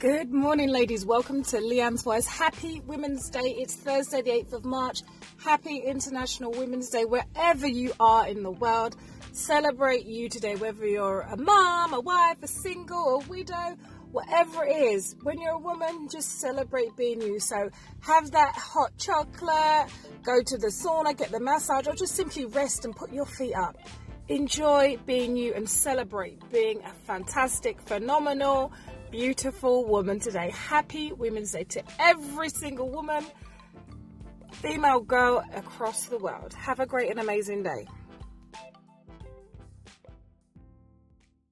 Good morning, ladies. Welcome to Leanne's Voice. Happy Women's Day. It's Thursday, the 8th of March. Happy International Women's Day, wherever you are in the world. Celebrate you today, whether you're a mom, a wife, a single, a widow, whatever it is. When you're a woman, just celebrate being you. So have that hot chocolate, go to the sauna, get the massage, or just simply rest and put your feet up. Enjoy being you and celebrate being a fantastic, phenomenal, beautiful woman today. Happy Women's Day to every single woman, female girl across the world. Have a great and amazing day.